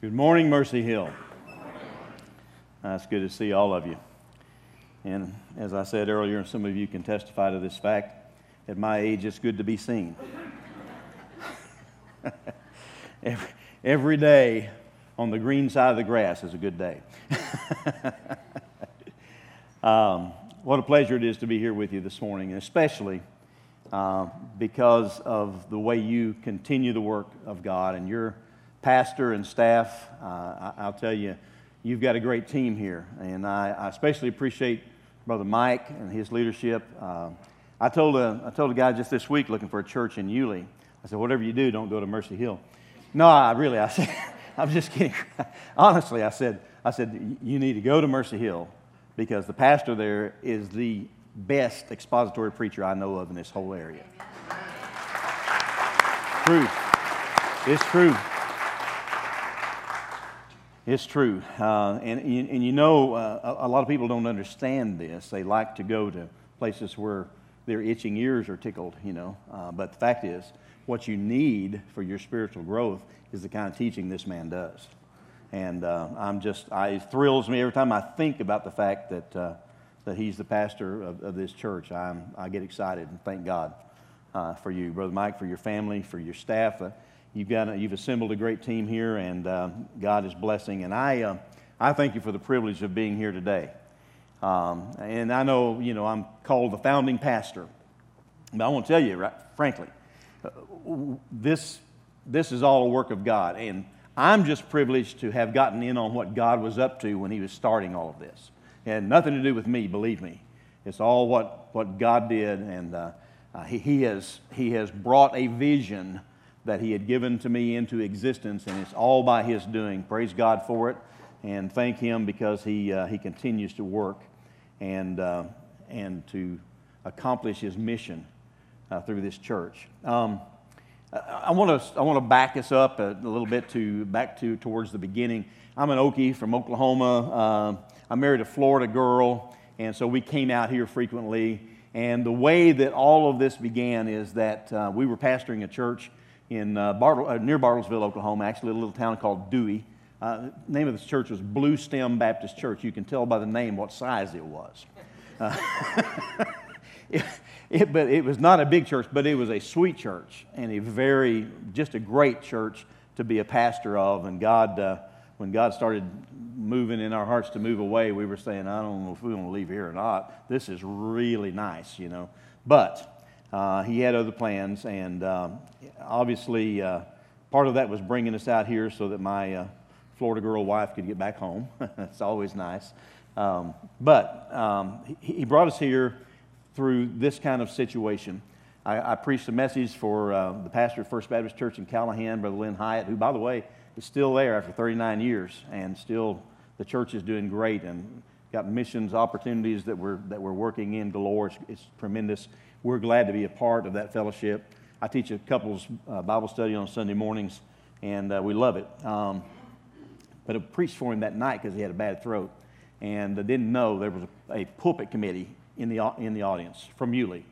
Good morning, Mercy Hill. It's good to see all of you. And as I said earlier, and some of you can testify to this fact. At my age, it's good to be seen. every, every day on the green side of the grass is a good day. um, what a pleasure it is to be here with you this morning, and especially uh, because of the way you continue the work of God and your pastor and staff. Uh, I, will tell you, you've got a great team here, and I, I especially appreciate Brother Mike and his leadership. Uh, I told a, I told a guy just this week looking for a church in Yulee. I said, whatever you do, don't go to Mercy Hill. No, I really, I said, I'm just kidding. Honestly, I said, I said, you need to go to Mercy Hill because the pastor there is the best expository preacher I know of in this whole area. True. It's true. It's true. Uh, and, and you know, uh, a lot of people don't understand this. They like to go to places where their itching ears are tickled, you know. Uh, but the fact is, what you need for your spiritual growth is the kind of teaching this man does. And uh, I'm just, I, it thrills me every time I think about the fact that, uh, that he's the pastor of, of, this church. I'm, I get excited and thank God uh, for you, Brother Mike, for your family, for your staff. Uh, you've, got a, you've assembled a great team here, and uh, God is blessing. And I, uh, I thank you for the privilege of being here today. Um, and I know, you know, I'm called the founding pastor. But I want to tell you, right, frankly, this, this is all a work of God. And I'm just privileged to have gotten in on what God was up to when He was starting all of this. and nothing to do with me, believe me. It's all what, what God did, and uh, uh, he, he, has, he has brought a vision that He had given to me into existence, and it's all by His doing. Praise God for it, and thank Him because He, uh, he continues to work and, uh, and to accomplish His mission uh, through this church. Um, I want to I want to back us up a, a, little bit to back to towards the beginning. I'm an Okie from Oklahoma. Uh, I married a Florida girl, and so we came out here frequently. And the way that all of this began is that uh, we were pastoring a church in uh, Bartle, uh, near Bartlesville, Oklahoma, actually a little town called Dewey. Uh, the name of this church was Blue Stem Baptist Church. You can tell by the name what size it was. Uh, it, it, but it was not a big church, but it was a sweet church and a very, just a great church to be a pastor of. And God, uh, when God started moving in our hearts to move away, we were saying, I don't know if we want to leave here or not. This is really nice, you know. But uh, he had other plans, and um, obviously, uh, part of that was bringing us out here so that my uh, Florida girl wife could get back home. it's always nice. Um, but um, he, he brought us here through this kind of situation. I, I preached a message for uh, the pastor of First Baptist Church in Callahan, Brother Lynn Hyatt, who, by the way, is still there after 39 years, and still the church is doing great and got missions opportunities that we're, that we're working in galore. It's, it's tremendous. We're glad to be a part of that fellowship. I teach a couples uh, Bible study on Sunday mornings, and uh, we love it. Um, but I preached for him that night because he had a bad throat, and I didn't know there was a, a pulpit committee in the, in the audience from Yulee.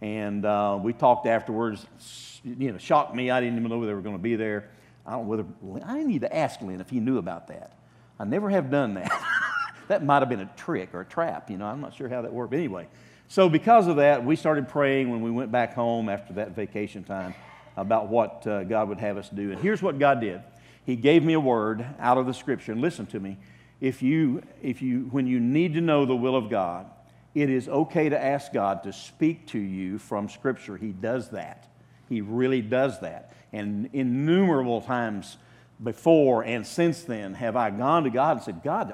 And uh, we talked afterwards. You know, shocked me. I didn't even know they were going to be there. I don't whether I need to ask Lynn if he knew about that. I never have done that. that might have been a trick or a trap. You know, I'm not sure how that worked. But anyway, so because of that, we started praying when we went back home after that vacation time about what uh, God would have us do. And here's what God did. He gave me a word out of the scripture. And listen to me. If you, if you, when you need to know the will of God, it is okay to ask God to speak to you from Scripture. He does that. He really does that. And innumerable times before and since then have I gone to God and said, God,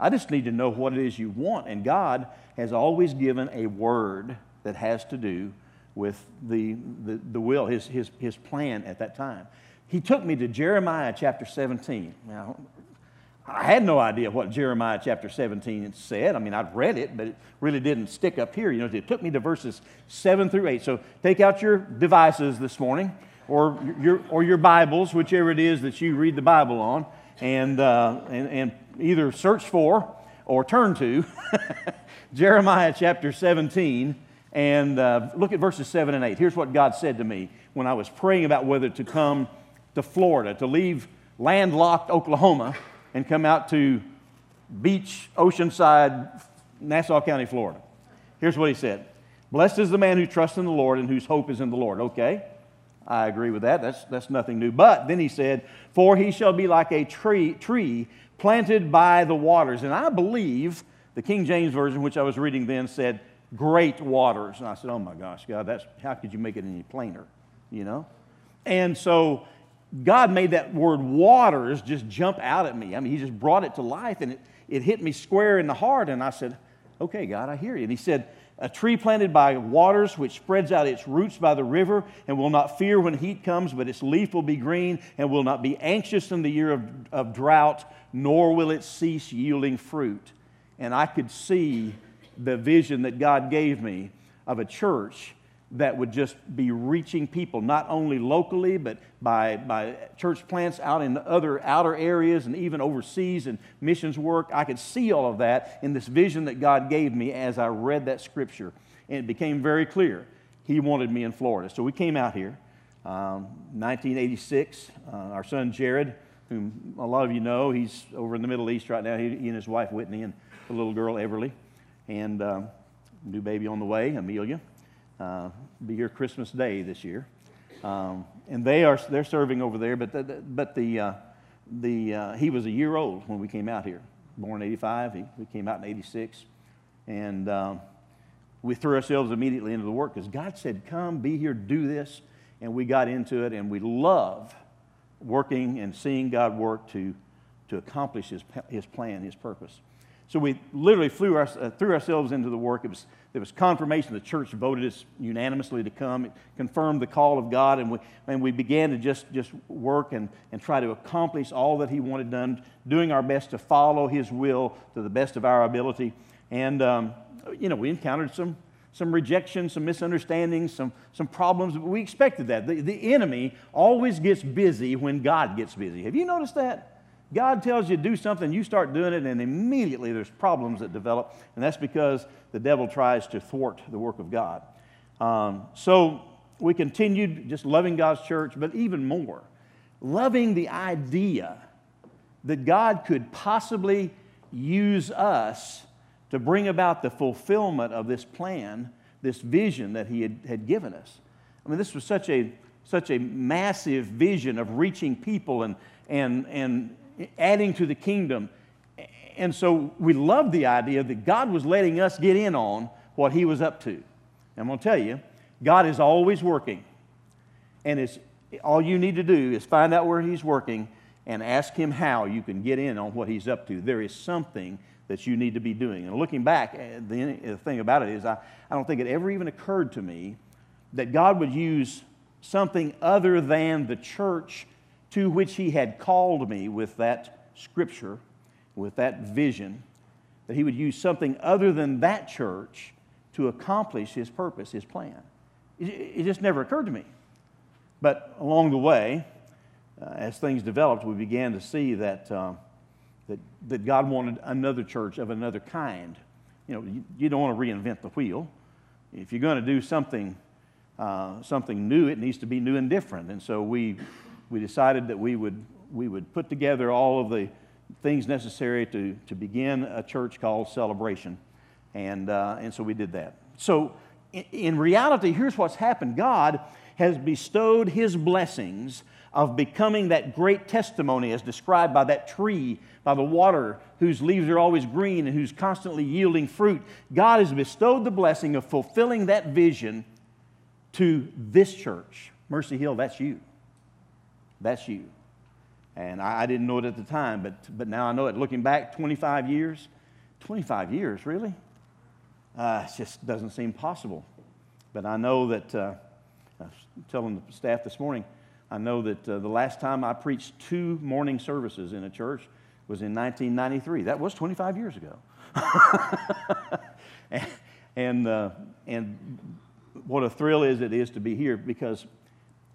I just need to know what it is you want. And God has always given a word that has to do with the, the, the will, his, his, his plan at that time. He took me to Jeremiah chapter 17. Now, I had no idea what Jeremiah chapter 17 said. I mean, I'd read it, but it really didn't stick up here. You know, it took me to verses 7 through 8. So take out your devices this morning or your, or your Bibles, whichever it is that you read the Bible on, and, uh, and, and either search for or turn to Jeremiah chapter 17 and uh, look at verses 7 and 8. Here's what God said to me when I was praying about whether to come to Florida, to leave landlocked Oklahoma and come out to beach, oceanside, Nassau County, Florida. Here's what he said Blessed is the man who trusts in the Lord and whose hope is in the Lord. Okay, I agree with that. That's, that's nothing new. But then he said, For he shall be like a tree, tree planted by the waters. And I believe the King James Version, which I was reading then, said, Great waters. And I said, Oh my gosh, God, that's, how could you make it any plainer? You know? And so God made that word waters just jump out at me. I mean, He just brought it to life and it, it hit me square in the heart. And I said, Okay, God, I hear you. And He said, a tree planted by waters, which spreads out its roots by the river, and will not fear when heat comes, but its leaf will be green, and will not be anxious in the year of, of drought, nor will it cease yielding fruit. And I could see the vision that God gave me of a church that would just be reaching people, not only locally, but by, by church plants out in other outer areas and even overseas and missions work. I could see all of that in this vision that God gave me as I read that scripture. And it became very clear He wanted me in Florida. So we came out here. Um, 1986, uh, our son Jared, whom a lot of you know, he's over in the Middle East right now. He, he and his wife Whitney and the little girl Everly, and um, new baby on the way, Amelia uh, be here Christmas Day this year. Um, and they are they're serving over there, but the, but the, uh, the uh, he was a year old when we came out here, born in '85. He, we came out in '86, and um, we threw ourselves immediately into the work because God said, "Come, be here, do this," and we got into it, and we love working and seeing God work to to accomplish His His plan, His purpose. So we literally flew our, uh, threw ourselves into the work. It was, was confirmation. The church voted us unanimously to come. It confirmed the call of God, and we, and we began to just, just work and, and try to accomplish all that He wanted done, doing our best to follow His will to the best of our ability. And, um, you know, we encountered some, some rejection, some misunderstandings, some, some problems. We expected that. The, the enemy always gets busy when God gets busy. Have you noticed that? God tells you to do something, you start doing it, and immediately there's problems that develop, and that's because the devil tries to thwart the work of God. Um, so we continued just loving God's church, but even more, loving the idea that God could possibly use us to bring about the fulfillment of this plan, this vision that He had, had given us. I mean, this was such a, such a massive vision of reaching people and, and, and adding to the kingdom. And so we love the idea that God was letting us get in on what He was up to. And I'm going to tell you, God is always working. And it's, all you need to do is find out where He's working and ask Him how you can get in on what He's up to. There is something that you need to be doing. And looking back, eh, the, the thing about it is, I, I don't think it ever even occurred to me that God would use something other than the church to which he had called me with that scripture, with that vision, that he would use something other than that church to accomplish his purpose, his plan. It, it just never occurred to me. But along the way, uh, as things developed, we began to see that, uh, that, that God wanted another church of another kind. You know, you, you don't want to reinvent the wheel. If you're going to do something, uh, something new, it needs to be new and different. And so we we decided that we would, we would put together all of the things necessary to, to begin a church called Celebration. And, uh, and so we did that. So, in, in reality, here's what's happened God has bestowed his blessings of becoming that great testimony as described by that tree by the water whose leaves are always green and who's constantly yielding fruit. God has bestowed the blessing of fulfilling that vision to this church. Mercy Hill, that's you. That's you. And I, I didn't know it at the time, but, but now I know it. Looking back 25 years, 25 years, really? Uh, it just doesn't seem possible. But I know that, uh, I was telling the staff this morning, I know that uh, the last time I preached two morning services in a church was in 1993. That was 25 years ago. and, and, uh, and what a thrill is it is to be here because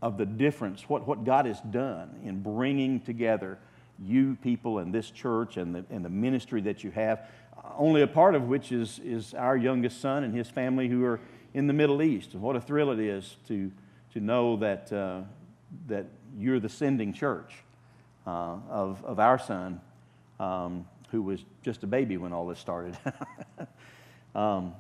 of the difference, what, what God has done in bringing together you people and this church and the, and the ministry that you have, only a part of which is, is our youngest son and his family who are in the Middle East. And what a thrill it is to, to know that, uh, that you're the sending church. uh, of, of our son, um, who was just a baby when all this started. um,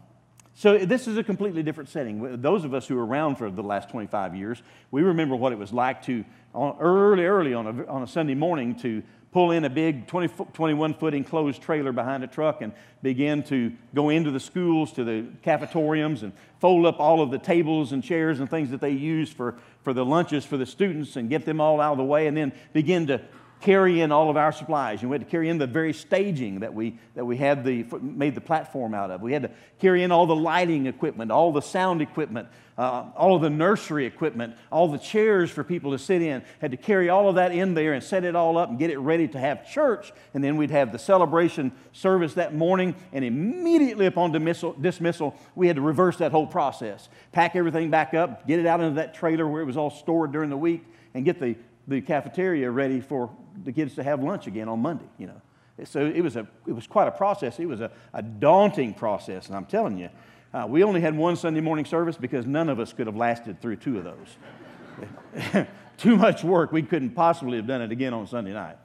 so this is a completely different setting. Those of us who were around for the last 25 years, we remember what it was like to, early, early on a, on a Sunday morning, to pull in a big 20, 21 foot enclosed trailer behind a truck and begin to go into the schools, to the cafetoriums, and fold up all of the tables and chairs and things that they use for, for the lunches for the students and get them all out of the way, and then begin to carry in all of our supplies. And we had to carry in the very staging that we, that we had the, made the platform out of. We had to carry in all the lighting equipment, all the sound equipment, uh, all of the nursery equipment, all the chairs for people to sit in. Had to carry all of that in there and set it all up and get it ready to have church. And then we'd have the celebration service that morning. And immediately upon dismissal, dismissal we had to reverse that whole process. Pack everything back up, get it out into that trailer where it was all stored during the week, and get the, the cafeteria ready for the kids to have lunch again on Monday, you know. So it was, a, it was quite a process. It was a, a daunting process. And I'm telling you, uh, we only had one Sunday morning service because none of us could have lasted through two of those. Too much work. We couldn't possibly have done it again on Sunday night.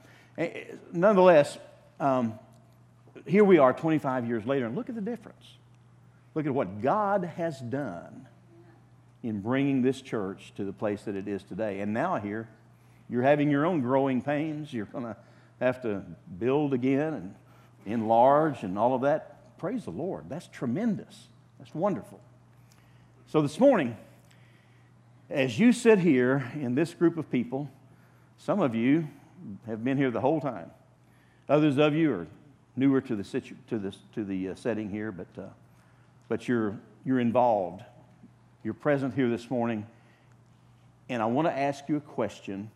Nonetheless, um, here we are 25 years later, and look at the difference. Look at what God has done in bringing this church to the place that it is today. And now here, you're having your own growing pains. You're going to have to build again and enlarge and all of that. Praise the Lord. That's tremendous. That's wonderful. So this morning, as you sit here in this group of people, some of you have been here the whole time. Others of you are newer to the, situ- to to the uh, setting here, but, uh, but you're, you're involved. You're present here this morning. And I want to ask you a question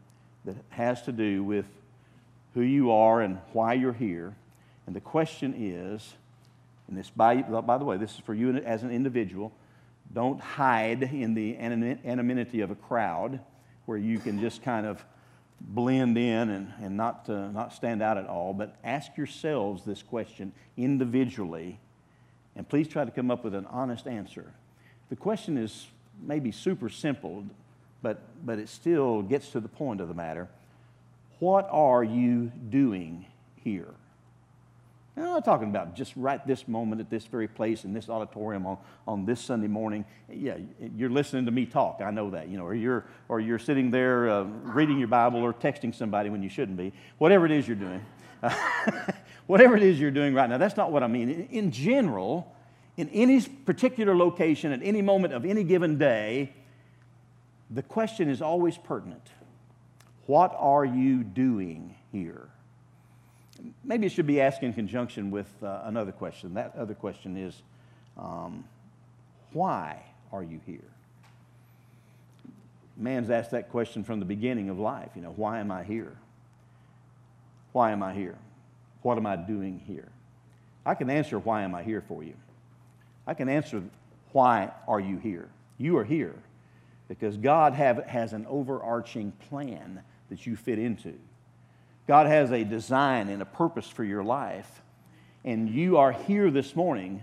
that has to do with who you are and why you're here. And the question is, and this, by, by the way, this is for you as an individual. Don't hide in the anonymity of a crowd where you can just kind of blend in and, and not, uh, not stand out at all. But ask yourselves this question individually, and please try to come up with an honest answer. The question is maybe super simple but, but it still gets to the point of the matter. What are you doing here? Now, I'm not talking about just right this moment at this very place in this auditorium on, on this Sunday morning. Yeah, you're listening to me talk. I know that, you know, or you're, or you're sitting there uh, reading your Bible or texting somebody when you shouldn't be. Whatever it is you're doing. whatever it is you're doing right now, that's not what I mean. In, in general, in any particular location at any moment of any given day, the question is always pertinent What are you doing here? Maybe it should be asked in conjunction with uh, another question. That other question is um, Why are you here? Man's asked that question from the beginning of life. You know, why am I here? Why am I here? What am I doing here? I can answer why am I here for you. I can answer why are you here? You are here because God have, has an overarching plan that you fit into. God has a design and a purpose for your life, and you are here this morning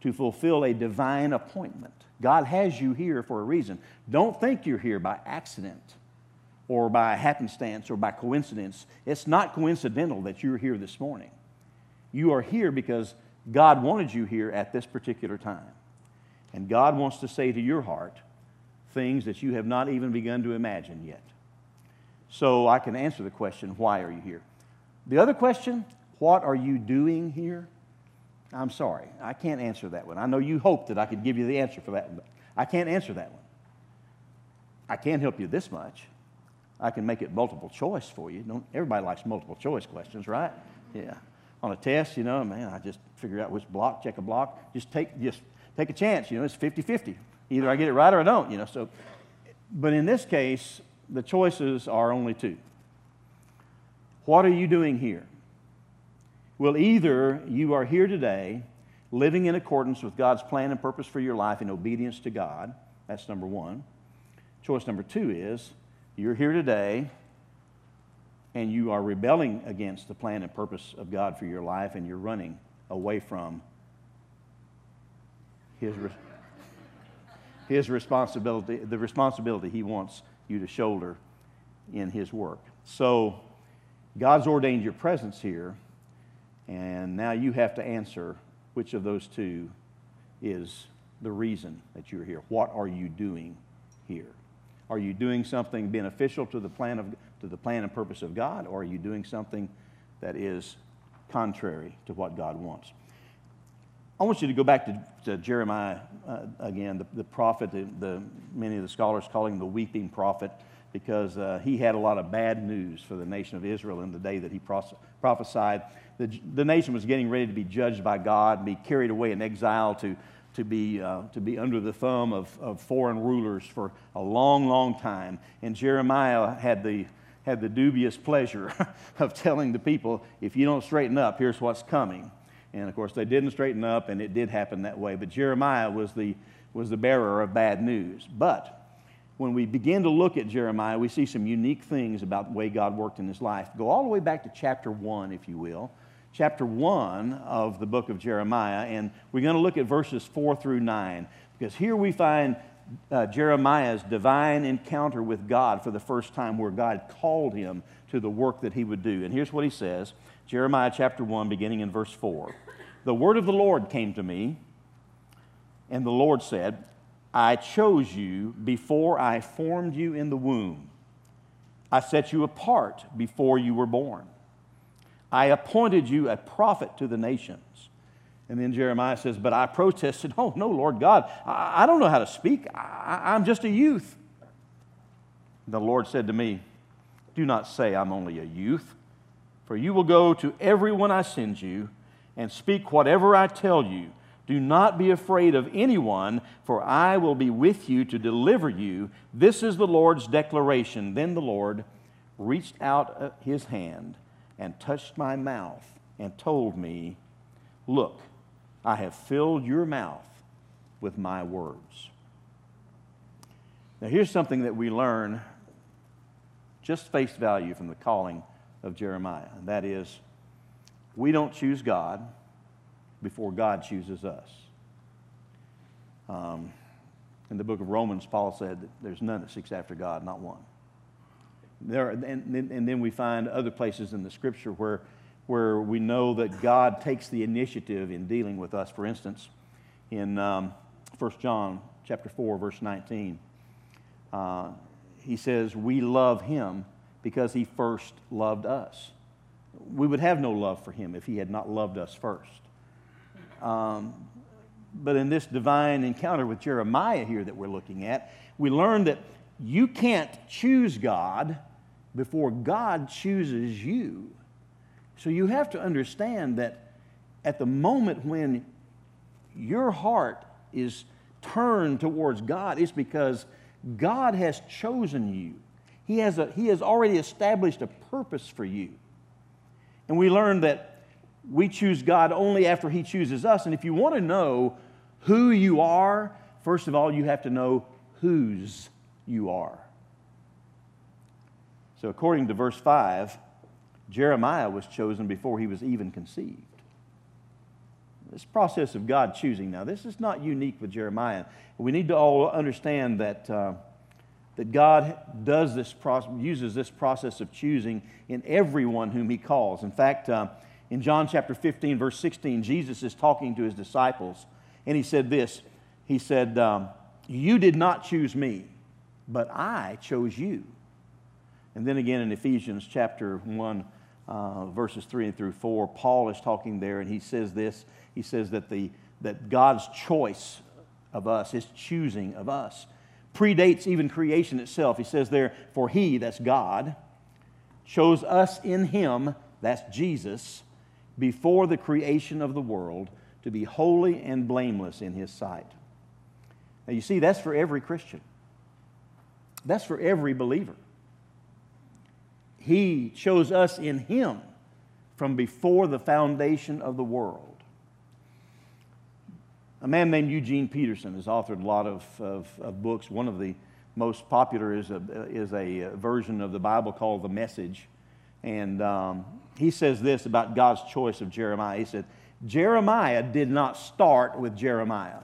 to fulfill a divine appointment. God has you here for a reason. Don't think you're here by accident or by happenstance or by coincidence. It's not coincidental that you're here this morning. You are here because God wanted you here at this particular time. And God wants to say to your heart, things that you have not even begun to imagine yet. So I can answer the question, why are you here? The other question, what are you doing here? I'm sorry, I can't answer that one. I know you hoped that I could give you the answer for that one, but I can't answer that one. I can't help you this much. I can make it multiple choice for you. Don't, everybody likes multiple choice questions, right? Yeah. On a test, you know, man, I just figure out which block, check a block. Just take, just take a chance. You know, it's 50 50. Either I get it right or I don't, you know. So, but in this case, the choices are only two. What are you doing here? Well, either you are here today living in accordance with God's plan and purpose for your life in obedience to God. That's number one. Choice number two is you're here today and you are rebelling against the plan and purpose of God for your life and you're running away from His his responsibility, the responsibility he wants you to shoulder in his work. So God's ordained your presence here, and now you have to answer which of those two is the reason that you're here. What are you doing here? Are you doing something beneficial to the plan of to the plan and purpose of God, or are you doing something that is contrary to what God wants? I want you to go back to, to Jeremiah uh, again, the, the prophet, the, the, many of the scholars call him the weeping prophet because uh, he had a lot of bad news for the nation of Israel in the day that he pros- prophesied. The, the nation was getting ready to be judged by God, be carried away in exile to, to, be, uh, to be under the thumb of, of foreign rulers for a long, long time. And Jeremiah had the, had the dubious pleasure of telling the people, if you don't straighten up, here's what's coming. And of course, they didn't straighten up, and it did happen that way. But Jeremiah was the, was the bearer of bad news. But when we begin to look at Jeremiah, we see some unique things about the way God worked in his life. Go all the way back to chapter 1, if you will. Chapter 1 of the book of Jeremiah, and we're going to look at verses 4 through 9, because here we find uh, Jeremiah's divine encounter with God for the first time, where God called him to the work that he would do. And here's what he says Jeremiah chapter 1, beginning in verse 4. The word of the Lord came to me, and the Lord said, I chose you before I formed you in the womb. I set you apart before you were born. I appointed you a prophet to the nations. And then Jeremiah says, But I protested, Oh, no, Lord God, I, I don't know how to speak. I, I'm just a youth. The Lord said to me, Do not say I'm only a youth, for you will go to everyone I send you and speak whatever I tell you. Do not be afraid of anyone, for I will be with you to deliver you. This is the Lord's declaration. Then the Lord reached out uh, his hand and touched my mouth and told me, Look, I have filled your mouth with my words. Now, here's something that we learn just face value from the calling of Jeremiah, and that is we don't choose God before God chooses us. Um, in the book of Romans, Paul said that there's none that seeks after God, not one. There, and, and then we find other places in the scripture where, where we know that God takes the initiative in dealing with us. For instance, in um, 1 John chapter 4, verse 19, uh, he says, We love him because he first loved us. We would have no love for him if he had not loved us first. Um, but in this divine encounter with Jeremiah here that we're looking at, we learn that you can't choose God before God chooses you. So you have to understand that at the moment when your heart is turned towards God, it's because God has chosen you. He has, a, he has already established a purpose for you. And we learn that we choose God only after He chooses us. And if you want to know who you are, first of all, you have to know whose you are. So, according to verse 5, Jeremiah was chosen before he was even conceived. This process of God choosing, now, this is not unique with Jeremiah. We need to all understand that, uh, that God does this process, uses this process of choosing in everyone whom He calls. In fact, uh, in John chapter 15, verse 16, Jesus is talking to his disciples, and he said this He said, um, You did not choose me, but I chose you. And then again in Ephesians chapter 1, uh, verses 3 and through 4, Paul is talking there, and he says this He says that, the, that God's choice of us, his choosing of us, predates even creation itself. He says there, For he, that's God, chose us in him, that's Jesus before the creation of the world to be holy and blameless in his sight. Now, you see, that's for every Christian, that's for every believer. He chose us in him from before the foundation of the world. A man named Eugene Peterson has authored a lot of, of, of books. One of the most popular is a, is a version of the Bible called The Message. And um, he says this about God's choice of Jeremiah. He said, Jeremiah did not start with Jeremiah.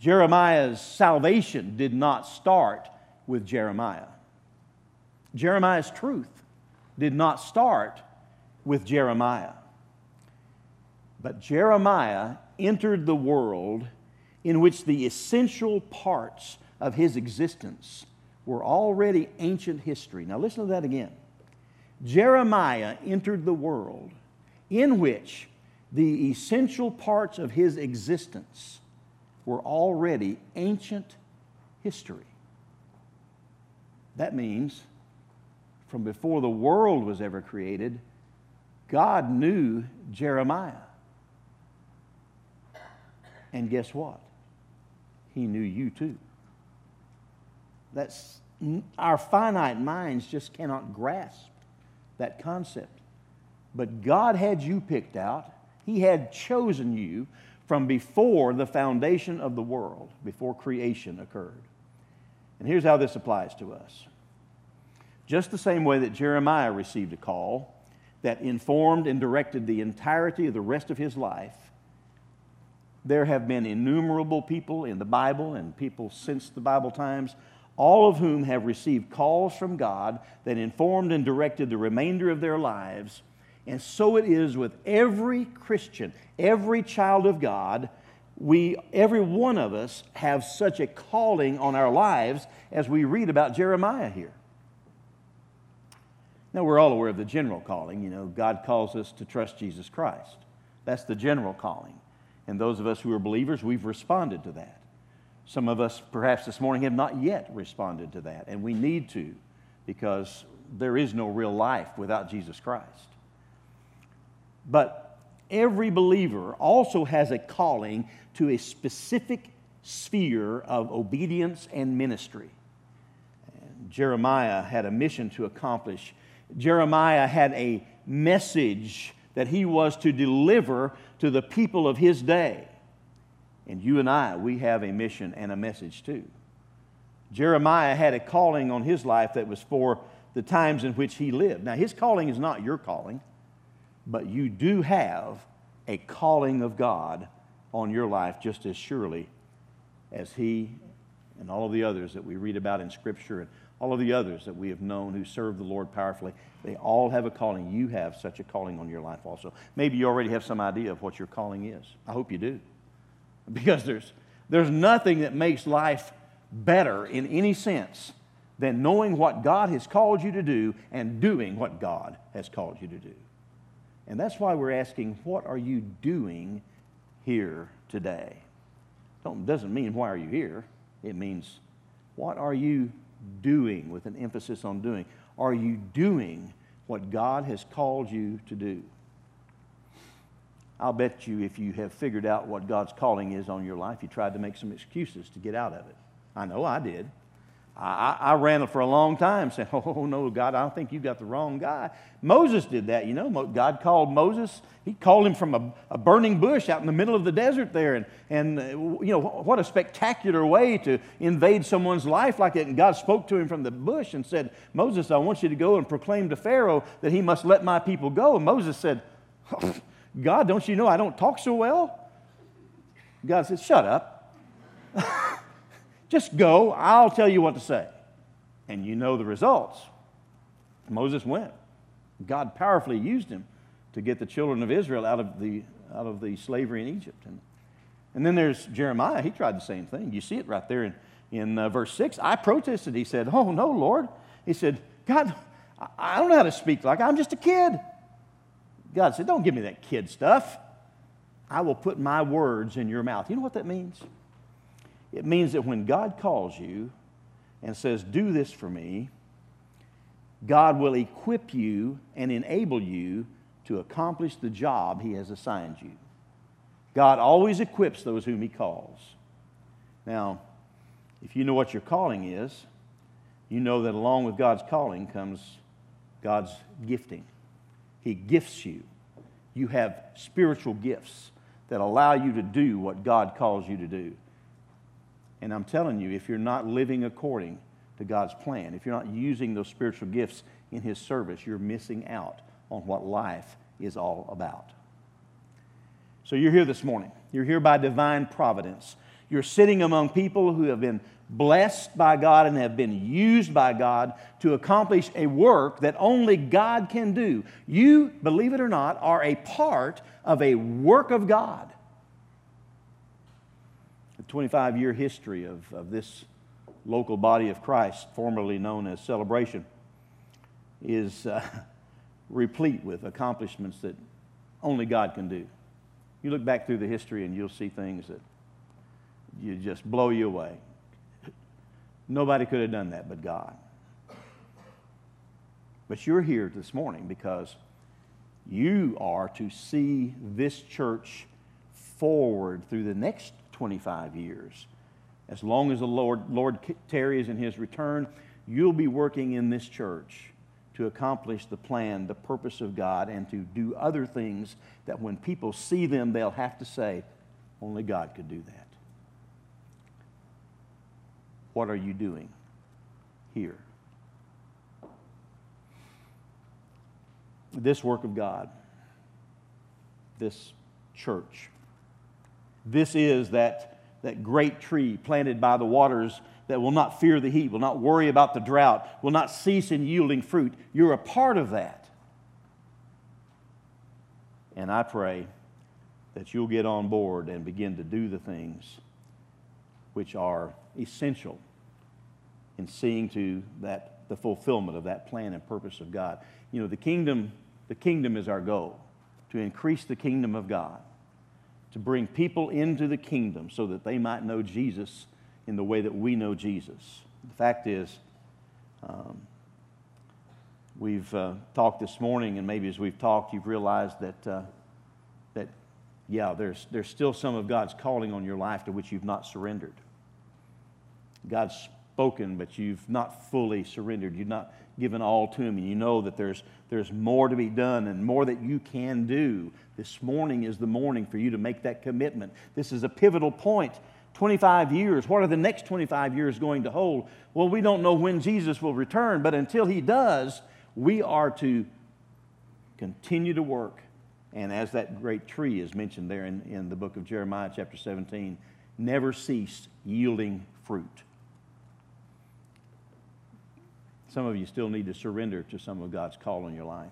Jeremiah's salvation did not start with Jeremiah. Jeremiah's truth did not start with Jeremiah. But Jeremiah entered the world in which the essential parts of his existence were already ancient history. Now, listen to that again. Jeremiah entered the world in which the essential parts of his existence were already ancient history. That means from before the world was ever created, God knew Jeremiah. And guess what? He knew you too. That's our finite minds just cannot grasp that concept. But God had you picked out. He had chosen you from before the foundation of the world, before creation occurred. And here's how this applies to us. Just the same way that Jeremiah received a call that informed and directed the entirety of the rest of his life, there have been innumerable people in the Bible and people since the Bible times, all of whom have received calls from God that informed and directed the remainder of their lives. And so it is with every Christian, every child of God. We, every one of us, have such a calling on our lives as we read about Jeremiah here. Now, we're all aware of the general calling. You know, God calls us to trust Jesus Christ. That's the general calling. And those of us who are believers, we've responded to that. Some of us, perhaps this morning, have not yet responded to that, and we need to because there is no real life without Jesus Christ. But every believer also has a calling to a specific sphere of obedience and ministry. Jeremiah had a mission to accomplish. Jeremiah had a message that he was to deliver to the people of his day. And you and I, we have a mission and a message too. Jeremiah had a calling on his life that was for the times in which he lived. Now, his calling is not your calling, but you do have a calling of God on your life just as surely as he and all of the others that we read about in Scripture and all of the others that we have known who serve the Lord powerfully, they all have a calling. You have such a calling on your life also. Maybe you already have some idea of what your calling is. I hope you do. Because there's, there's nothing that makes life better in any sense than knowing what God has called you to do and doing what God has called you to do. And that's why we're asking, what are you doing here today? Don't, doesn't mean why are you here. It means what are you doing with an emphasis on doing? Are you doing what God has called you to do? I'll bet you if you have figured out what God's calling is on your life, you tried to make some excuses to get out of it. I know I did. I, I, ran for a long time saying, Oh, no, God, I don't think you got the wrong guy. Moses did that, you know. God called Moses. He called him from a, a burning bush out in the middle of the desert there. And, and, uh, you know, what a spectacular way to invade someone's life like that. And God spoke to him from the bush and said, Moses, I want you to go and proclaim to Pharaoh that he must let my people go. And Moses said, God, don't you know I don't talk so well? God said, Shut up. Just go, I'll tell you what to say. And you know the results. Moses went. God powerfully used him to get the children of Israel out of the, out of the slavery in Egypt. And, and then there's Jeremiah. He tried the same thing. You see it right there in, in uh, verse 6. I protested. He said, Oh, no, Lord. He said, God, I don't know how to speak like I'm just a kid. God said, Don't give me that kid stuff. I will put my words in your mouth. You know what that means? It means that when God calls you and says, Do this for me, God will equip you and enable you to accomplish the job He has assigned you. God always equips those whom He calls. Now, if you know what your calling is, you know that along with God's calling comes God's gifting. He gifts you. You have spiritual gifts that allow you to do what God calls you to do. And I'm telling you, if you're not living according to God's plan, if you're not using those spiritual gifts in His service, you're missing out on what life is all about. So you're here this morning. You're here by divine providence. You're sitting among people who have been blessed by God and have been used by God to accomplish a work that only God can do. You, believe it or not, are a part of a work of God. The 25 year history of, of this local body of Christ, formerly known as Celebration, is uh, replete with accomplishments that only God can do. You look back through the history and you'll see things that you just blow you away. Nobody could have done that but God. But you're here this morning because you are to see this church forward through the next 25 years. As long as the Lord, Lord tarries in his return, you'll be working in this church to accomplish the plan, the purpose of God, and to do other things that when people see them, they'll have to say, only God could do that. What are you doing here? This work of God, this church, this is that, that great tree planted by the waters that will not fear the heat, will not worry about the drought, will not cease in yielding fruit. You're a part of that. And I pray that you'll get on board and begin to do the things which are essential in seeing to that the fulfillment of that plan and purpose of God. You know, the kingdom, the kingdom is our goal, to increase the kingdom of God, to bring people into the kingdom so that they might know Jesus in the way that we know Jesus. The fact is, um, we've uh, talked this morning, and maybe as we've talked, you've realized that, uh, that yeah, there's, there's still some of God's calling on your life to which you've not surrendered. God's spoken, but you've not fully surrendered. You've not given all to Him. And you know that there's, there's more to be done and more that you can do. This morning is the morning for you to make that commitment. This is a pivotal point. 25 years. What are the next 25 years going to hold? Well, we don't know when Jesus will return, but until He does, we are to continue to work. And as that great tree is mentioned there in, in the book of Jeremiah, chapter 17, never cease yielding fruit. Some of you still need to surrender to some of God's call in your life.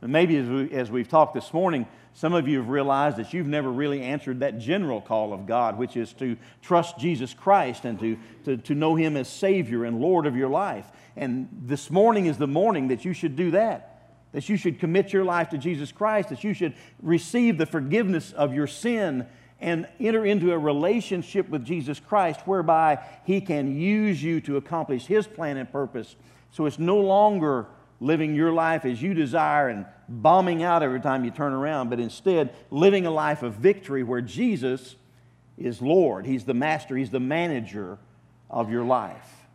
And maybe as, we, as we've talked this morning, some of you have realized that you've never really answered that general call of God, which is to trust Jesus Christ and to, to, to know Him as Savior and Lord of your life. And this morning is the morning that you should do that that you should commit your life to Jesus Christ, that you should receive the forgiveness of your sin and enter into a relationship with Jesus Christ whereby He can use you to accomplish His plan and purpose. So it's no longer living your life as you desire and bombing out every time you turn around, but instead living a life of victory where Jesus is Lord. He's the master, He's the manager of your life.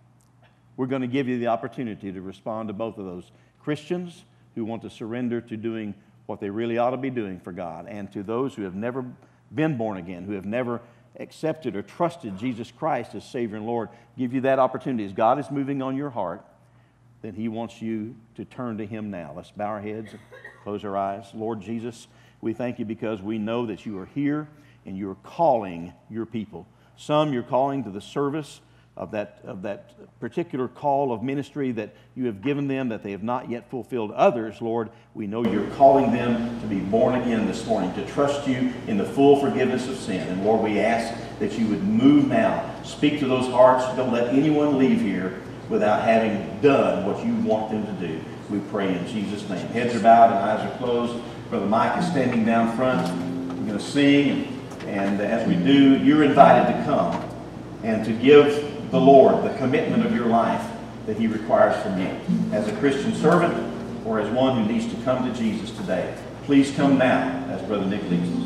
We're going to give you the opportunity to respond to both of those Christians who want to surrender to doing what they really ought to be doing for God, and to those who have never been born again, who have never accepted or trusted Jesus Christ as Savior and Lord, give you that opportunity. As God is moving on your heart, then He wants you to turn to Him now. Let's bow our heads close our eyes. Lord Jesus, we thank you because we know that you are here and you're calling your people. Some you're calling to the service of that, of that particular call of ministry that you have given them that they have not yet fulfilled. Others, Lord, we know you're calling them to be born again this morning, to trust you in the full forgiveness of sin. And Lord, we ask that you would move now, speak to those hearts. Don't let anyone leave here without having done what you want them to do. We pray in Jesus' name. Heads are bowed and eyes are closed. Brother Mike is standing down front. We're going to sing, and, and as we do, you're invited to come and to give the Lord, the commitment of your life that He requires from you. As a Christian servant or as one who needs to come to Jesus today, please come now as Brother Nick leads us.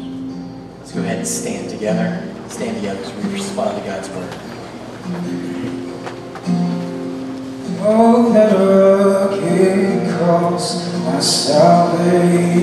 Let's go ahead and stand together. Stand together as we respond to God's word. Oh, that a king calls my salvation.